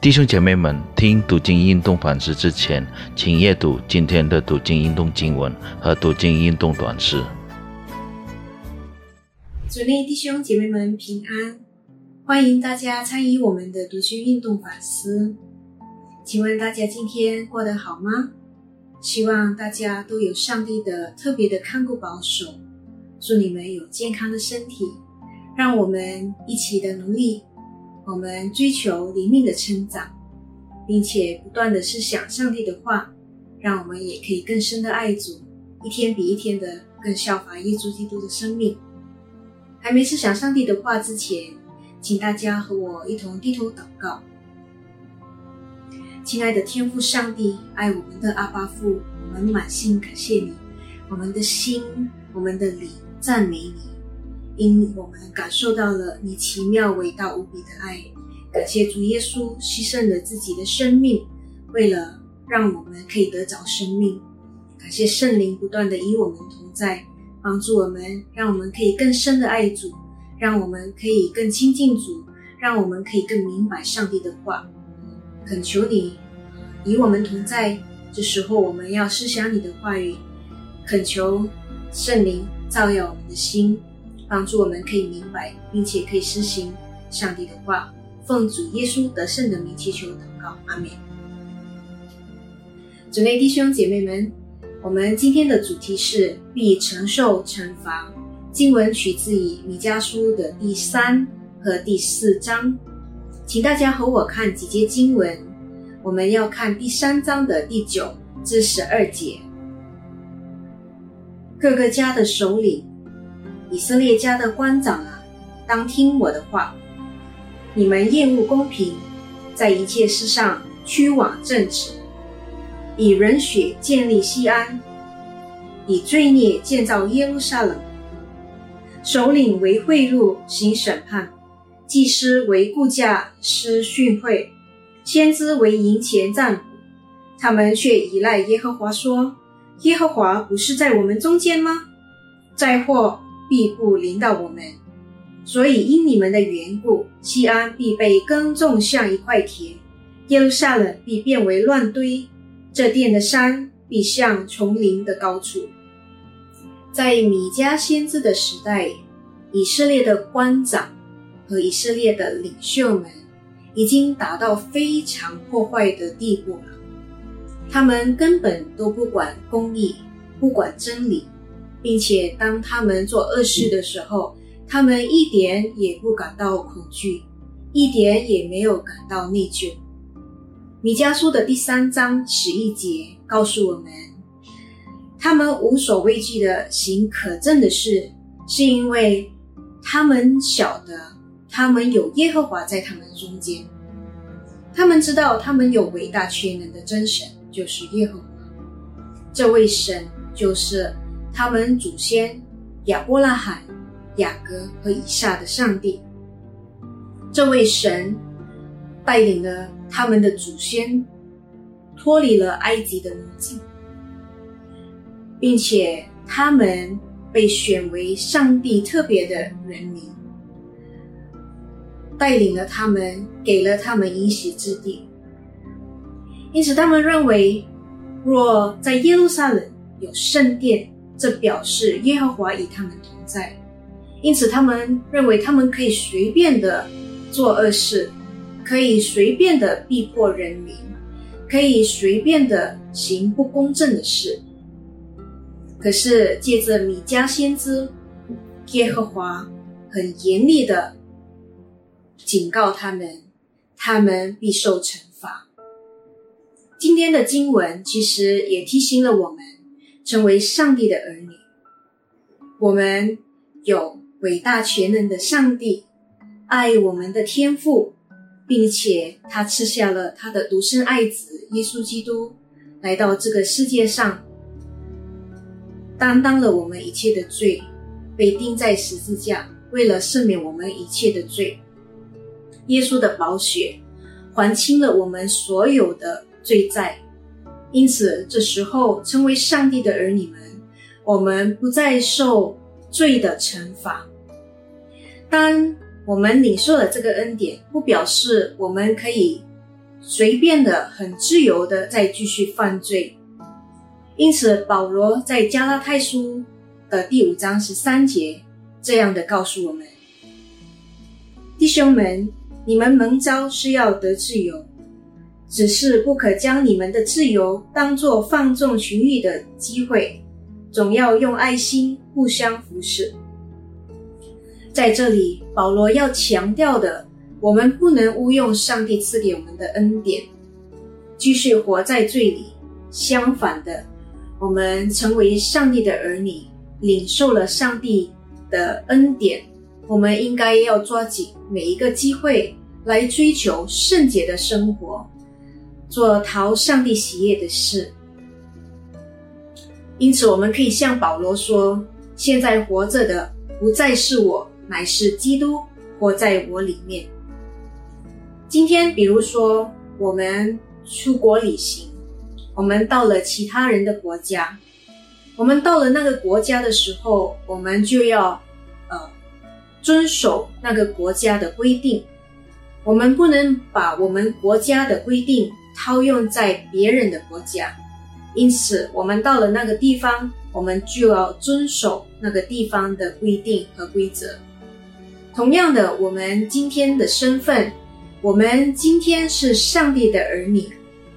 弟兄姐妹们，听读经运动反思之前，请阅读今天的读经运动经文和读经运动短诗。主内弟兄姐妹们平安，欢迎大家参与我们的读经运动反思。请问大家今天过得好吗？希望大家都有上帝的特别的看顾保守，祝你们有健康的身体。让我们一起的努力，我们追求灵命的成长，并且不断的思想上帝的话，让我们也可以更深的爱主，一天比一天的更效法耶稣基督的生命。还没思想上帝的话之前，请大家和我一同低头祷告。亲爱的天父上帝，爱我们的阿巴父，我们满心感谢你，我们的心，我们的理赞美你。因我们感受到了你奇妙伟大无比的爱，感谢主耶稣牺牲了自己的生命，为了让我们可以得着生命。感谢圣灵不断的与我们同在，帮助我们，让我们可以更深的爱主，让我们可以更亲近主，让我们可以更明白上帝的话。恳求你与我们同在，这时候我们要思想你的话语，恳求圣灵照耀我们的心。帮助我们可以明白，并且可以实行上帝的话。奉主耶稣得胜的名祈求祷告，阿门。主内弟兄姐妹们，我们今天的主题是必承受惩罚。经文取自于米迦书的第三和第四章，请大家和我看几节经文。我们要看第三章的第九至十二节。各个家的首领。以色列家的官长啊，当听我的话。你们厌恶公平，在一切事上屈枉正直，以人血建立西安，以罪孽建造耶路撒冷。首领为贿赂行审判，祭司为顾价施训诲，先知为银钱占卜。他们却依赖耶和华说：“耶和华不是在我们中间吗？”灾祸。必不临到我们，所以因你们的缘故，西安必被耕种像一块田，耶路撒冷必变为乱堆，这殿的山必像丛林的高处。在米迦先知的时代，以色列的官长和以色列的领袖们已经达到非常破坏的地步了，他们根本都不管公义，不管真理。并且当他们做恶事的时候，他们一点也不感到恐惧，一点也没有感到内疚。米迦书的第三章十一节告诉我们，他们无所畏惧的行可憎的事，是因为他们晓得他们有耶和华在他们中间，他们知道他们有伟大全能的真神，就是耶和华。这位神就是。他们祖先亚伯拉罕、雅各和以撒的上帝，这位神带领了他们的祖先脱离了埃及的奴境，并且他们被选为上帝特别的人民，带领了他们，给了他们应许之地。因此，他们认为，若在耶路撒冷有圣殿，这表示耶和华与他们同在，因此他们认为他们可以随便的做恶事，可以随便的逼迫人民，可以随便的行不公正的事。可是借着米迦先知，耶和华很严厉的警告他们，他们必受惩罚。今天的经文其实也提醒了我们。成为上帝的儿女，我们有伟大全能的上帝，爱我们的天父，并且他赐下了他的独生爱子耶稣基督来到这个世界上，担当了我们一切的罪，被钉在十字架，为了赦免我们一切的罪。耶稣的宝血还清了我们所有的罪债。因此，这时候成为上帝的儿女们，我们不再受罪的惩罚。当我们领受了这个恩典，不表示我们可以随便的、很自由的再继续犯罪。因此，保罗在加拉太书的第五章十三节这样的告诉我们：弟兄们，你们蒙召是要得自由，只是不可将你们的自由当作放纵情欲的机会，总要用爱心互相服侍。在这里，保罗要强调的，我们不能误用上帝赐给我们的恩典，继续活在罪里。相反的，我们成为上帝的儿女，领受了上帝的恩典。我们应该要抓紧每一个机会来追求圣洁的生活，做讨上帝喜悦的事。因此，我们可以向保罗说：“现在活着的不再是我，乃是基督活在我里面。”今天，比如说我们出国旅行，我们到了其他人的国家，我们到了那个国家的时候，我们就要呃。遵守那个国家的规定，我们不能把我们国家的规定套用在别人的国家。因此，我们到了那个地方，我们就要遵守那个地方的规定和规则。同样的，我们今天的身份，我们今天是上帝的儿女，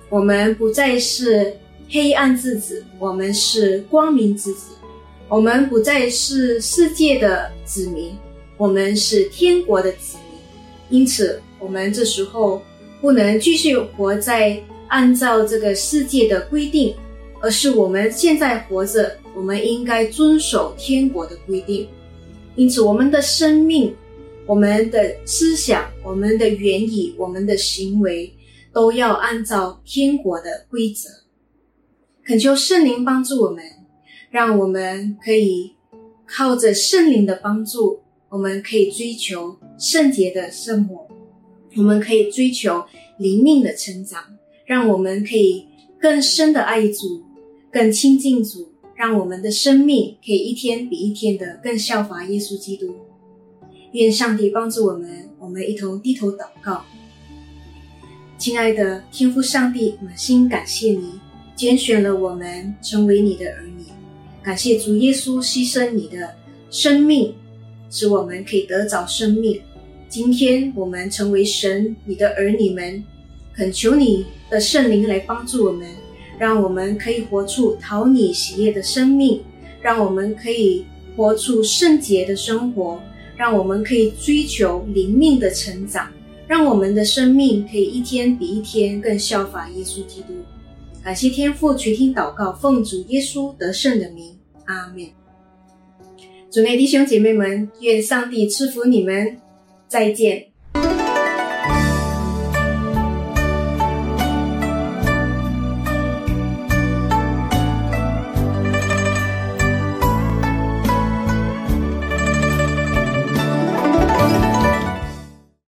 我们不再是黑暗之子，我们是光明之子，我们不再是世界的子民。我们是天国的子民，因此我们这时候不能继续活在按照这个世界的规定，而是我们现在活着，我们应该遵守天国的规定。因此，我们的生命、我们的思想、我们的言语、我们的行为，都要按照天国的规则。恳求圣灵帮助我们，让我们可以靠着圣灵的帮助。我们可以追求圣洁的生活，我们可以追求灵命的成长，让我们可以更深的爱主，更亲近主，让我们的生命可以一天比一天的更效法耶稣基督。愿上帝帮助我们，我们一同低头祷告。亲爱的天父上帝，满心感谢你拣选了我们成为你的儿女，感谢主耶稣牺牲你的生命。使我们可以得着生命。今天我们成为神你的儿女们，恳求你的圣灵来帮助我们，让我们可以活出讨你喜悦的生命，让我们可以活出圣洁的生活，让我们可以追求灵命的成长，让我们的生命可以一天比一天更效法耶稣基督。感谢天父垂听祷告，奉主耶稣得胜的名，阿门。主内弟兄姐妹们，愿上帝赐福你们，再见。